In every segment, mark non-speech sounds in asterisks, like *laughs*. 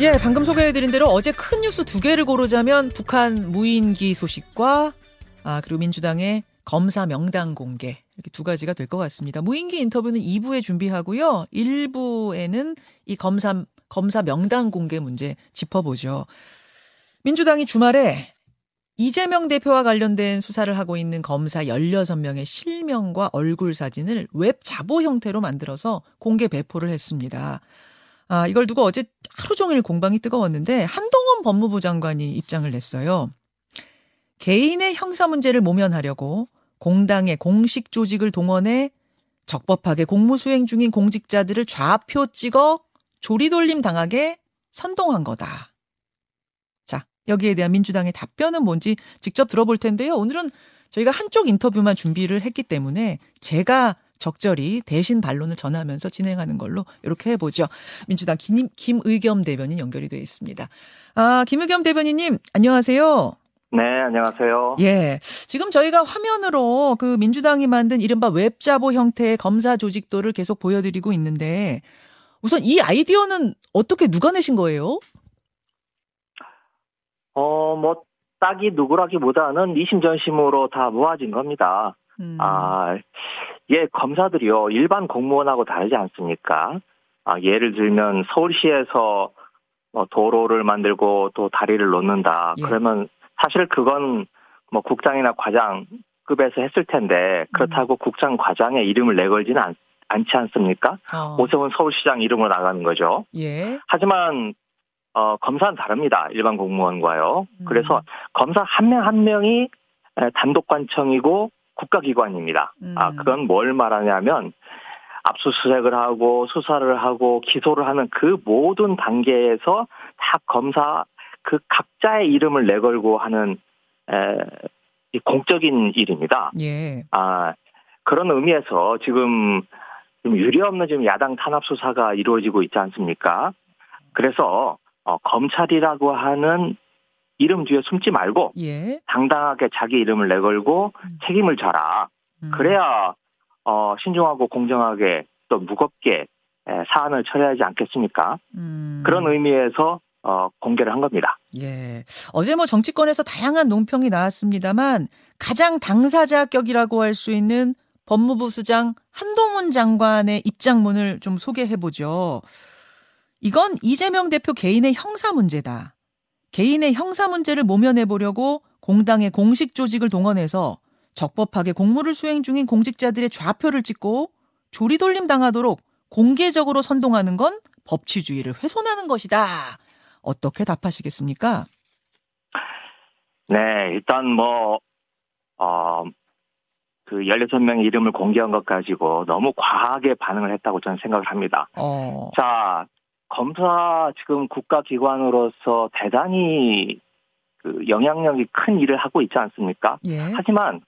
예, 방금 소개해드린 대로 어제 큰 뉴스 두 개를 고르자면 북한 무인기 소식과 아 그리고 민주당의 검사 명단 공개 이렇게 두 가지가 될 것 같습니다. 무인기 인터뷰는 2부에 준비하고요. 1부에는 이 검사 검사 명단 공개 문제 짚어보죠. 민주당이 주말에 이재명 대표와 관련된 수사를 하고 있는 검사 16명의 실명과 얼굴 사진을 웹 자보 형태로 만들어서 공개 배포를 했습니다. 아, 이걸 두고 어제 하루 종일 공방이 뜨거웠는데 한동훈 법무부 장관이 입장을 냈어요. 개인의 형사 문제를 모면하려고 공당의 공식 조직을 동원해 적법하게 공무 수행 중인 공직자들을 좌표 찍어 조리돌림 당하게 선동한 거다. 자, 여기에 대한 민주당의 답변은 뭔지 직접 들어볼 텐데요. 오늘은 저희가 한쪽 인터뷰만 준비를 했기 때문에 제가 적절히 대신 반론을 전하면서 진행하는 걸로 이렇게 해보죠. 민주당 김, 김의겸 대변인 연결이 되어 있습니다. 아, 김의겸 대변인님, 안녕하세요. 네, 안녕하세요. 예. 지금 저희가 화면으로 그 민주당이 만든 이른바 웹자보 형태의 검사 조직도를 계속 보여드리고 있는데 우선 이 아이디어는 어떻게 누가 내신 거예요? 어, 뭐, 딱이 누구라기보다는 이심전심으로 다 모아진 겁니다. 음. 아, 예, 검사들이요. 일반 공무원하고 다르지 않습니까? 아, 예를 들면 서울시에서 뭐 도로를 만들고 또 다리를 놓는다. 예. 그러면 사실 그건 뭐 국장이나 과장급에서 했을 텐데 그렇다고 음. 국장 과장의 이름을 내걸지는 않, 않지 않습니까? 어. 오세훈 서울시장 이름으로 나가는 거죠. 예. 하지만 어, 검사는 다릅니다. 일반 공무원과요. 음. 그래서 검사 한 명한 한 명이 단독 관청이고 국가기관입니다. 음. 아, 그건 뭘 말하냐면 압수수색을 하고 수사를 하고 기소를 하는 그 모든 단계에서 다 검사 그 각자의 이름을 내걸고 하는 에, 이 공적인 일입니다. 예. 아 그런 의미에서 지금 좀 유례 없는 지금 야당 탄압 수사가 이루어지고 있지 않습니까? 그래서 어, 검찰이라고 하는 이름 뒤에 숨지 말고 예. 당당하게 자기 이름을 내걸고 음. 책임을 져라. 음. 그래야 어, 신중하고 공정하게 또 무겁게 에, 사안을 처리하지 않겠습니까? 음. 그런 의미에서 어, 공개를 한 겁니다. 예. 어제 뭐 정치권에서 다양한 논평이 나왔습니다만 가장 당사자 격이라고 할 수 있는 법무부 수장 한동훈 장관의 입장문을 좀 소개해 보죠. 이건 이재명 대표 개인의 형사 문제다. 개인의 형사 문제를 모면해 보려고 공당의 공식 조직을 동원해서 적법하게 공무를 수행 중인 공직자들의 좌표를 찍고 조리돌림 당하도록 공개적으로 선동하는 건 법치주의를 훼손하는 것이다. 어떻게 답하시겠습니까? 네, 일단 뭐, 어, 그 16명의 이름을 공개한 것 가지고 너무 과하게 반응을 했다고 저는 생각을 합니다. 어. 자, 검사 지금 국가기관으로서 대단히 그 영향력이 큰 일을 하고 있지 않습니까? 예. 하지만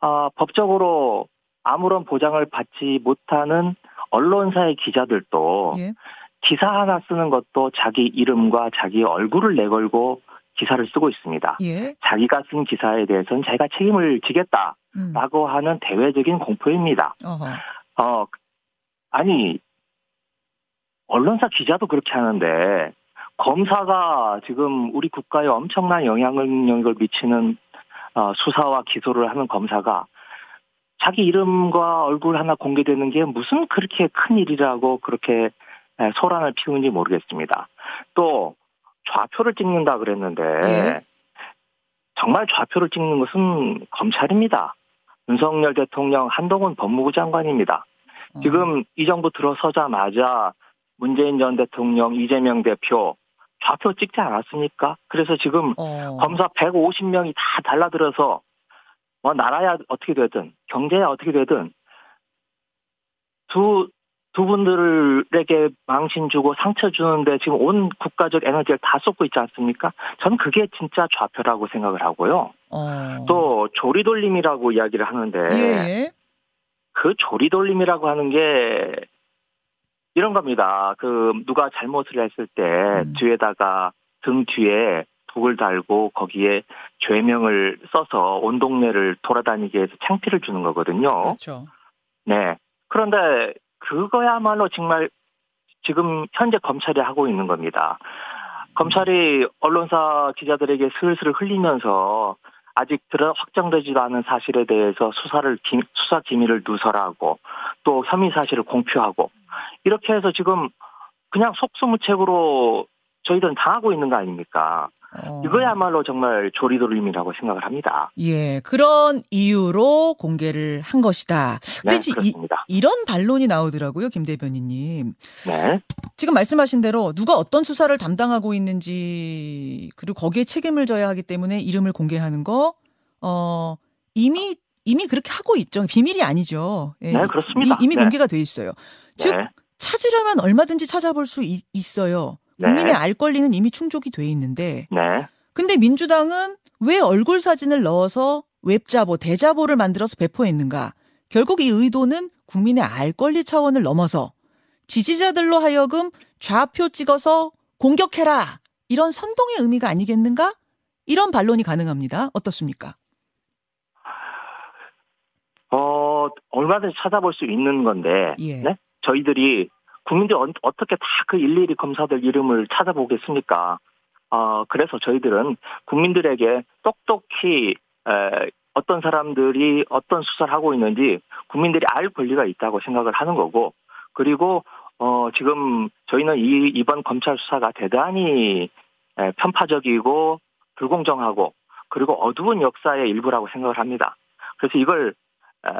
아, 법적으로 아무런 보장을 받지 못하는 언론사의 기자들도 예. 기사 하나 쓰는 것도 자기 이름과 자기 얼굴을 내걸고 기사를 쓰고 있습니다. 예. 자기가 쓴 기사에 대해서는 자기가 책임을 지겠다라고 음. 하는 대외적인 공포입니다. 어허. 어, 아니 언론사 기자도 그렇게 하는데 검사가 지금 우리 국가에 엄청난 영향력을 미치는 어, 수사와 기소를 하는 검사가 자기 이름과 얼굴 하나 공개되는 게 무슨 그렇게 큰 일이라고 그렇게 소란을 피우는지 모르겠습니다. 또 좌표를 찍는다 그랬는데 네. 정말 좌표를 찍는 것은 검찰입니다. 윤석열 대통령 한동훈 법무부 장관입니다. 어. 지금 이 정부 들어서자마자 문재인 전 대통령, 이재명 대표 좌표 찍지 않았습니까? 그래서 지금 어. 검사 150명이 다 달라들어서 뭐 나라야 어떻게 되든 경제야 어떻게 되든 두, 두 분들에게 망신 주고 상처 주는데 지금 온 국가적 에너지를 다 쏟고 있지 않습니까? 저는 그게 진짜 좌표라고 생각을 하고요. 어. 또 조리돌림이라고 이야기를 하는데 예. 그 조리돌림이라고 하는 게 이런 겁니다. 그 누가 잘못을 했을 때 음. 뒤에다가 등 뒤에 북을 달고 거기에 죄명을 써서 온 동네를 돌아다니게 해서 창피를 주는 거거든요. 그렇죠. 네. 그런데 그거야말로 정말 지금 현재 검찰이 하고 있는 겁니다. 검찰이 언론사 기자들에게 슬슬 흘리면서 아직 들어 확정되지도 않은 사실에 대해서 수사를 수사 기밀을 누설하고 또 혐의 사실을 공표하고 이렇게 해서 지금 그냥 속수무책으로 저희들은 당하고 있는 거 아닙니까? 어. 이거야말로 정말 조리돌림이라고 생각을 합니다. 예, 그런 이유로 공개를 한 것이다. 네, 그렇습니다. 이, 이런 반론이 나오더라고요, 김 대변인님. 네. 지금 말씀하신 대로 누가 어떤 수사를 담당하고 있는지 그리고 거기에 책임을 져야 하기 때문에 이름을 공개하는 거, 어 이미 이미 그렇게 하고 있죠. 비밀이 아니죠. 예, 네, 그렇습니다. 이, 미 네. 공개가 돼 있어요. 즉 네. 찾으려면 얼마든지 찾아볼 수 있, 어요 네. 국민의 네. 알 권리는 이미 충족이 돼 있는데. 네. 근데 민주당은 왜 얼굴 사진을 넣어서 웹자보, 대자보를 만들어서 배포했는가? 결국 이 의도는 국민의 알 권리 차원을 넘어서 지지자들로 하여금 좌표 찍어서 공격해라! 이런 선동의 의미가 아니겠는가? 이런 반론이 가능합니다. 어떻습니까? 어, 얼마든지 찾아볼 수 있는 건데, 예. 네? 저희들이 국민들이 어, 떻게 다 그 일일이 검사들 이름을 찾아보겠습니까? 어, 그래서 저희들은 국민들에게 똑똑히 에, 어떤 사람들이 어떤 수사를 하고 있는지 국민들이 알 권리가 있다고 생각을 하는 거고 그리고 어, 지금 저희는 이 이번 검찰 수사가 대단히 에, 편파적이고 불공정하고 그리고 어두운 역사의 일부라고 생각을 합니다. 그래서 이걸 에,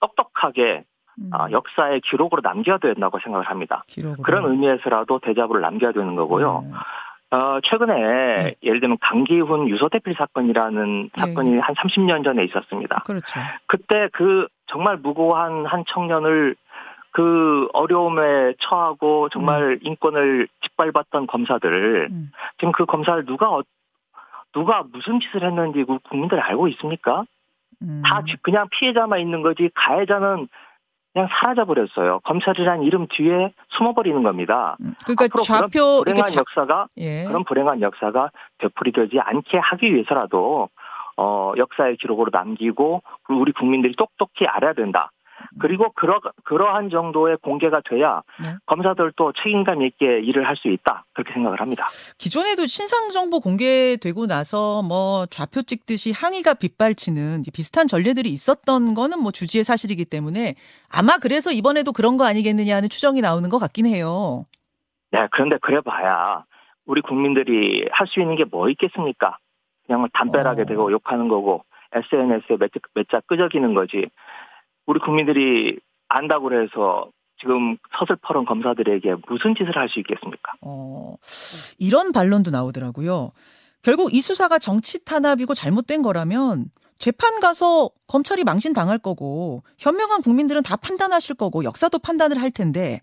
똑똑하게 음. 어, 역사의 기록으로 남겨야 된다고 생각을 합니다. 기록으로. 그런 의미에서라도 대자보를 남겨야 되는 거고요. 네. 어, 최근에 네. 예를 들면 강기훈 유서대필 사건이라는 네. 사건이 한 30년 전에 있었습니다. 그렇죠. 그때 그 정말 무고한 한 청년을 그 어려움에 처하고 정말 음. 인권을 짓밟았던 검사들 음. 지금 그 검사를 누가 어, 누가 무슨 짓을 했는지 그 국민들이 알고 있습니까? 음. 다 그냥 피해자만 있는 거지 가해자는 그냥 사라져 버렸어요. 검찰이란 이름 뒤에 숨어버리는 겁니다. 음, 그러니까 좌표 그런 불행한 자... 역사가 예. 그런 불행한 역사가 되풀이되지 않게 하기 위해서라도 어 역사의 기록으로 남기고 우리 국민들이 똑똑히 알아야 된다. 그리고 그러, 그러한 정도의 공개가 돼야 네. 검사들도 책임감 있게 일을 할 수 있다. 그렇게 생각을 합니다. 기존에도 신상 정보 공개되고 나서 뭐 좌표 찍듯이 항의가 빗발치는 비슷한 전례들이 있었던 거는 뭐 주지의 사실이기 때문에 아마 그래서 이번에도 그런 거 아니겠느냐 하는 추정이 나오는 것 같긴 해요. 네, 그런데 그래 봐야 우리 국민들이 할 수 있는 게 뭐 있겠습니까? 그냥 담벼락에 어. 대고 욕하는 거고 SNS에 몇, 몇자 끄적이는 거지. 우리 국민들이 안다고 해서 지금 서슬퍼런 검사들에게 무슨 짓을 할 수 있겠습니까? 어, 이런 반론도 나오더라고요. 결국 이 수사가 정치 탄압이고 잘못된 거라면 재판 가서 검찰이 망신 당할 거고 현명한 국민들은 다 판단하실 거고 역사도 판단을 할 텐데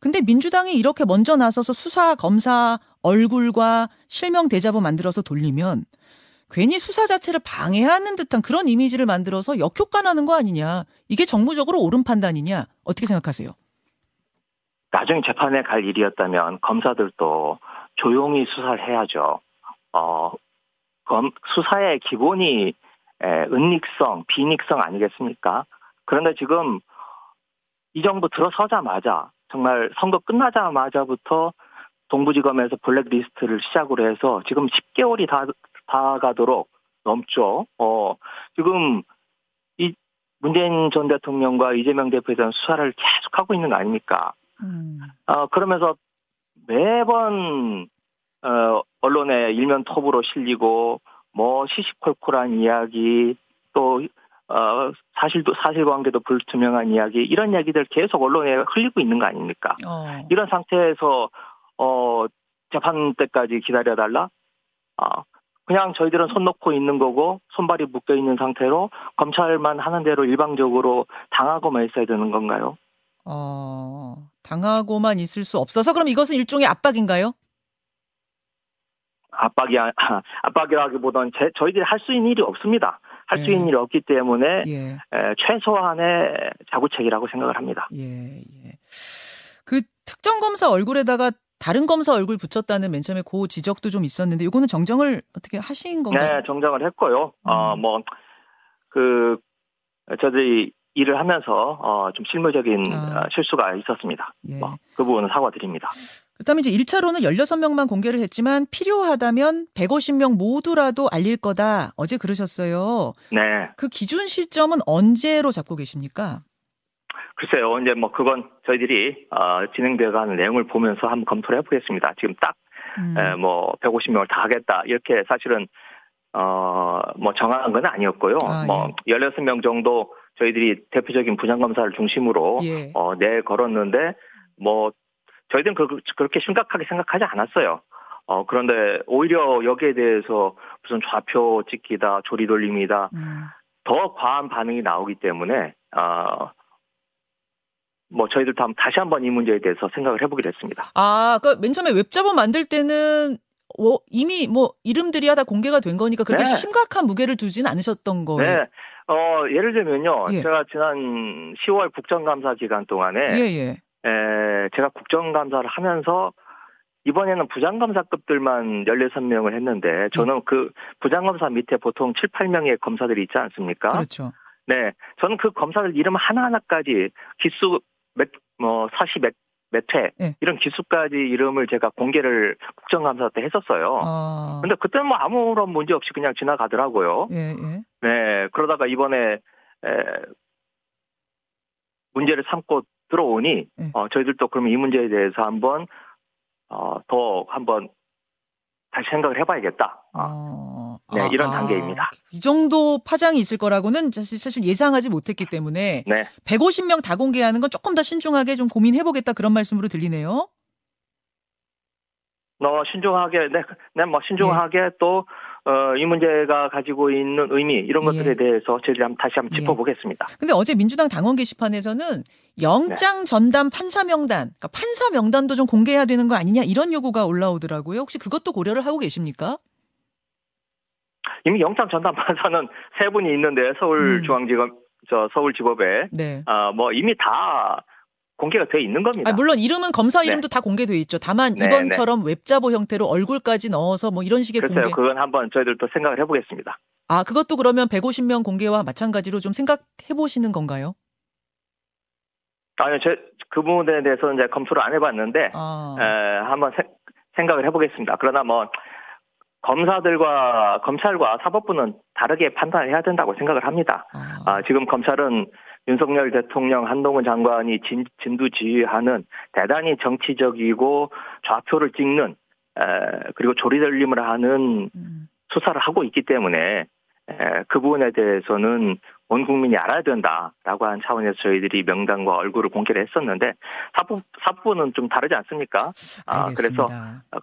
근데 민주당이 이렇게 먼저 나서서 수사 검사 얼굴과 실명 대자보 만들어서 돌리면 괜히 수사 자체를 방해하는 듯한 그런 이미지를 만들어서 역효과 나는 거 아니냐. 이게 정무적으로 옳은 판단이냐. 어떻게 생각하세요? 나중에 재판에 갈 일이었다면 검사들도 조용히 수사를 해야죠. 어, 검, 수사의 기본이 에, 은닉성, 비닉성 아니겠습니까? 그런데 지금 이 정부 들어서자마자 정말 선거 끝나자마자부터 동부지검에서 블랙리스트를 시작으로 해서 지금 10개월이 다 다가도록 넘죠. 어, 지금 이 문재인 전 대통령과 이재명 대표에 대한 수사를 계속하고 있는 거 아닙니까? 음. 어, 그러면서 매번 어, 언론에 일면 톱으로 실리고 뭐 시시콜콜한 이야기 또 어, 사실도 사실관계도 불투명한 이야기 이런 이야기들 계속 언론에 흘리고 있는 거 아닙니까? 어. 이런 상태에서 어 재판 때까지 기다려 달라. 아 그냥 저희들은 손 놓고 있는 거고 손발이 묶여 있는 상태로 검찰만 하는 대로 일방적으로 당하고만 있어야 되는 건가요? 어, 당하고만 있을 수 없어서 그럼 이것은 일종의 압박인가요? 압박이 아, *laughs* 압박이라기보다는 제, 저희들이 할 수 있는 일이 없습니다. 할수 예. 있는 일이 없기 때문에 예. 에, 최소한의 자구책이라고 생각을 합니다. 예, 예. 그 특정 검사 얼굴에다가 다른 검사 얼굴 붙였다는 맨 처음에 그 지적도 좀 있었는데 이거는 정정을 어떻게 하신 건가요? 네, 정정을 했고요. 음. 어, 뭐, 그, 저들이 일을 하면서 어, 좀 실무적인 아. 어, 실수가 있었습니다. 예. 뭐, 그 부분은 사과드립니다. 그다음에 이제 1차로는 16명만 공개를 했지만 필요하다면 150명 모두라도 알릴 거다. 어제 그러셨어요. 네. 그 기준 시점은 언제로 잡고 계십니까? 글쎄요. 이제 뭐 그건 저희들이 어, 진행되어가는 내용을 보면서 한번 검토를 해보겠습니다. 지금 딱뭐 음. 뭐 150명을 다 하겠다 이렇게 사실은 어 뭐 정한 건 아니었고요. 아, 뭐 예. 16명 정도 저희들이 대표적인 부장검사를 중심으로 예. 어, 내 걸었는데 뭐 저희들은 그, 그렇게 심각하게 생각하지 않았어요. 어, 그런데 오히려 여기에 대해서 무슨 좌표 찍기다, 조리 돌림이다, 음. 더 과한 반응이 나오기 때문에, 어, 뭐 저희들도 한번 다시 한번 이 문제에 대해서 생각을 해보기로 했습니다. 아, 그맨 처음에 웹자본 만들 때는 뭐 이미 뭐 이름들이 하다 공개가 된 거니까 그렇게 네. 심각한 무게를 두진 않으셨던 거예요. 네. 어, 예를 들면요. 예. 제가 지난 10월 국정감사 기간 동안에 예, 예. 에, 제가 국정감사를 하면서 이번에는 부장검사급들만 16명을 했는데 저는 예. 그 부장검사 밑에 보통 7, 8명의 검사들이 있지 않습니까? 그렇죠. 네. 저는 그 검사들 이름 하나하나까지 기수 몇, 뭐, 사시 몇, 몇 회, 예. 이런 기수까지 이름을 제가 공개를 국정감사 때 했었어요. 아. 근데 그때는 뭐 아무런 문제 없이 그냥 지나가더라고요. 예, 예. 네. 그러다가 이번에, 에, 문제를 삼고 들어오니, 예. 어, 저희들도 그러면 이 문제에 대해서 한번, 어, 더 한번 다시 생각을 해봐야겠다. 어. 네, 아, 이런 단계입니다. 이 정도 파장이 있을 거라고는 사실, 사실 예상하지 못했기 때문에 네. 150명 다 공개하는 건 조금 더 신중하게 좀 고민해보겠다 그런 말씀으로 들리네요. 너 신중하게, 네, 네, 뭐 신중하게 예. 또 어, 이 문제가 가지고 있는 의미 이런 예. 것들에 예. 대해서 저희들이 한번 다시 한번 예. 짚어보겠습니다. 근데 어제 민주당 당원 게시판에서는 영장 네. 전담 판사 명단, 그러니까 판사 명단도 좀 공개해야 되는 거 아니냐 이런 요구가 올라오더라고요. 혹시 그것도 고려를 하고 계십니까? 이미 영장 전담 판사는 *laughs* 세 분이 있는데 서울중앙지검 음. 저 서울지법에 네. 아뭐 이미 다 공개가 돼 있는 겁니다. 아, 물론 이름은 검사 네. 이름도 네. 다 공개돼 있죠. 다만 네, 이번처럼 네. 웹자보 형태로 얼굴까지 넣어서 뭐 이런 식의 글쎄요, 공개. 그건 한번 저희들도 생각을 해보겠습니다. 아 그것도 그러면 150명 공개와 마찬가지로 좀 생각해 보시는 건가요? 아니요, 제 그 부분에 대해서는 이제 검토를 안 해봤는데 아. 에, 한번 세, 생각을 해보겠습니다. 그러나 뭐 검사들과 검찰과 사법부는 다르게 판단해야 된다고 생각을 합니다. 아. 아, 지금 검찰은 윤석열 대통령, 한동훈 장관이 진, 진두 지휘하는 대단히 정치적이고 좌표를 찍는 에, 그리고 조리돌림을 하는 음. 수사를 하고 있기 때문에 에, 그 부분에 대해서는 온 국민이 알아야 된다라고 한 차원에서 저희들이 명단과 얼굴을 공개를 했었는데 사법 사법부는 좀 다르지 않습니까? 아, 그래서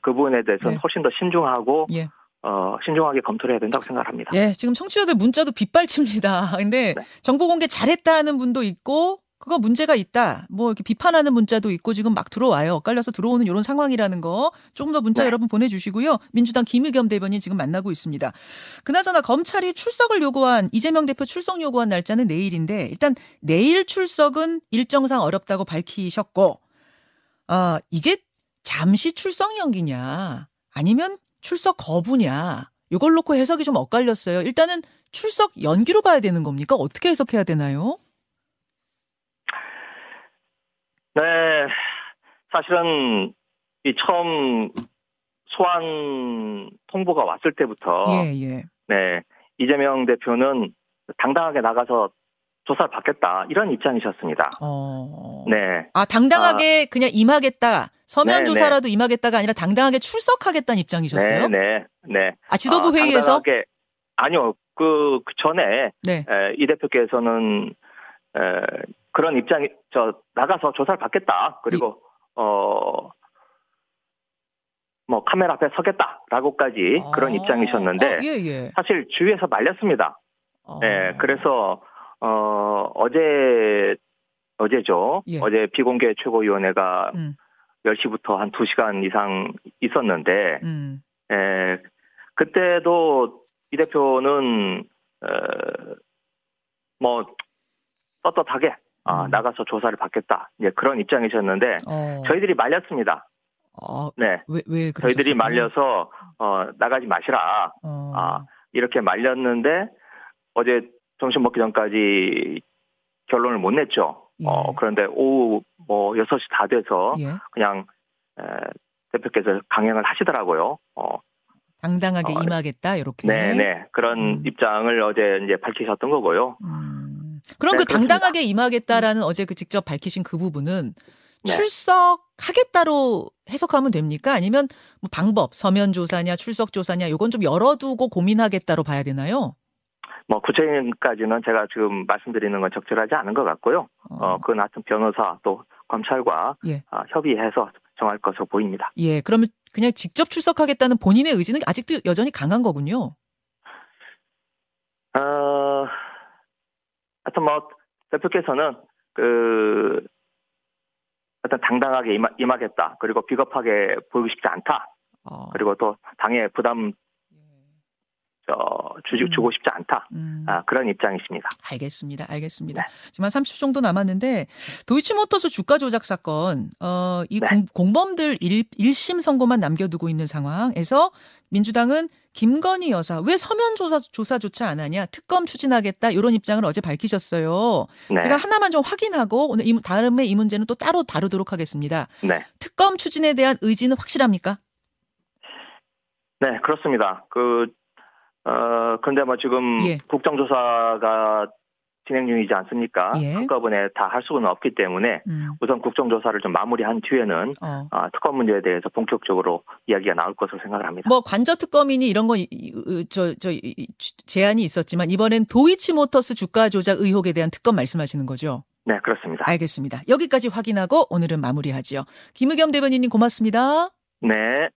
그 부분에 대해서는 네. 훨씬 더 신중하고 예. 어, 신중하게 검토를 해야 된다고 생각합니다. 예, 지금 청취자들 문자도 빗발칩니다. *laughs* 근데 네. 정보 공개 잘했다는 분도 있고 그거 문제가 있다. 뭐 이렇게 비판하는 문자도 있고 지금 막 들어와요. 엇갈려서 들어오는 이런 상황이라는 거 조금 더 문자 네. 여러분 보내주시고요. 민주당 김의겸 대변인 지금 만나고 있습니다. 그나저나 검찰이 출석을 요구한 이재명 대표 출석 요구한 날짜는 내일인데 일단 내일 출석은 일정상 어렵다고 밝히셨고 아 이게 잠시 출석 연기냐 아니면 출석 거부냐 이걸 놓고 해석이 좀 엇갈렸어요. 일단은 출석 연기로 봐야 되는 겁니까? 어떻게 해석해야 되나요? 네, 사실은 이 처음 소환 통보가 왔을 때부터 예, 예. 네 이재명 대표는 당당하게 나가서 조사를 받겠다 이런 입장이셨습니다. 어... 네. 아 당당하게 아, 그냥 임하겠다. 서면 네, 조사라도 네. 임하겠다가 아니라 당당하게 출석하겠다는 입장이셨어요? 네, 네, 네. 아 지도부 아, 회의에서? 아니요, 그, 그 전에 네. 에, 이 대표께서는 에, 그런 입장이 저 나가서 조사를 받겠다. 그리고 이... 어. 뭐 카메라 앞에 서겠다라고까지 아, 그런 입장이셨는데 아, 예, 예. 사실 주위에서 말렸습니다. 아. 네, 그래서 어 어제 어제죠. 예. 어제 비공개 최고위원회가 음. 10시부터 한 2시간 이상 있었는데, 음. 에, 그때도 이 대표는, 에, 뭐, 떳떳하게, 아, 음. 나가서 조사를 받겠다. 이제 그런 입장이셨는데, 어. 저희들이 말렸습니다. 어, 네. 왜, 왜 저희들이 말려서, 어, 나가지 마시라. 어. 아, 이렇게 말렸는데, 어제 점심 먹기 전까지 결론을 못 냈죠. 예. 어, 그런데 오후 뭐 6시 다 돼서 예. 그냥 에, 대표께서 강행을 하시더라고요. 어. 당당하게 어, 임하겠다 이렇게. 네네 네. 그런 음. 입장을 어제 이제 밝히셨던 거고요. 음. 그럼 네, 그 그렇습니다. 당당하게 임하겠다라는 음. 어제 그 직접 밝히신 그 부분은 네. 출석하겠다로 해석하면 됩니까? 아니면 뭐 방법 서면 조사냐 출석 조사냐 요건 좀 열어두고 고민하겠다로 봐야 되나요? 뭐 구체적인까지는 제가 지금 말씀드리는 건 적절하지 않은 것 같고요. 어, 어 그건 하여튼 변호사 또 검찰과 예. 어, 협의해서 정할 것으로 보입니다. 예, 그러면 그냥 직접 출석하겠다는 본인의 의지는 아직도 여전히 강한 거군요. 어, 하여튼 뭐 대표께서는 그 어떤 당당하게 임하, 임하 겠다 그리고 비겁하게 보이고 싶지 않다. 어. 그리고 또 당의 부담 저 주직 음. 주고 싶지 않다. 음. 아, 그런 입장이십니다. 알겠습니다. 알겠습니다. 네. 지금 한 30초 정도 남았는데 도이치모터스 주가 조작 사건 어, 이 네. 공, 범들 1, 1심 선고만 남겨두고 있는 상황에서 민주당은 김건희 여사 왜 서면 조사 조사조차 안 하냐 특검 추진하겠다 이런 입장을 어제 밝히셨어요. 네. 제가 하나만 좀 확인하고 오늘 이, 다음에 이 문제는 또 따로 다루도록 하겠습니다. 네. 특검 추진에 대한 의지는 확실합니까? 네 그렇습니다. 그 어, 근데 뭐 지금 예. 국정조사가 진행 중이지 않습니까? 예. 한꺼번에 다 할 수는 없기 때문에 음. 우선 국정조사를 좀 마무리한 뒤에는 어. 어, 특검 문제에 대해서 본격적으로 이야기가 나올 것으로 생각을 합니다. 뭐 관저 특검이니 이런 거저저 제안이 있었지만 이번엔 도이치모터스 주가 조작 의혹에 대한 특검 말씀하시는 거죠? 네, 그렇습니다. 알겠습니다. 여기까지 확인하고 오늘은 마무리하지요. 김의겸 대변인님 고맙습니다. 네.